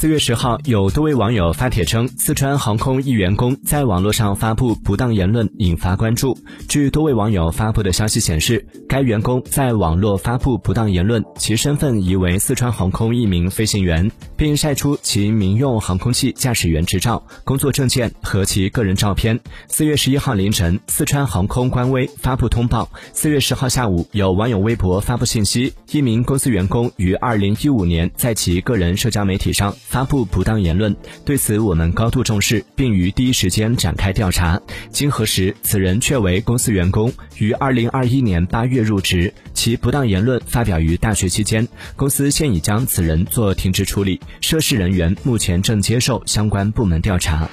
四月十号，有多位网友发帖称，四川航空一员工在网络上发布不当言论，引发关注。据多位网友发布的消息显示，该员工在网络发布不当言论，其身份疑为四川航空一名飞行员，并晒出其民用航空器驾驶员执照、工作证件和其个人照片。四月十一号凌晨，四川航空官微发布通报。四月十号下午，有网友微博发布信息，一名公司员工于二零一五年在其个人社交媒体上。发布不当言论，对此我们高度重视，并于第一时间展开调查。经核实，此人确为公司员工，于二零二一年八月入职，其不当言论发表于大学期间，公司现已将此人做停职处理，涉事人员目前正接受相关部门调查。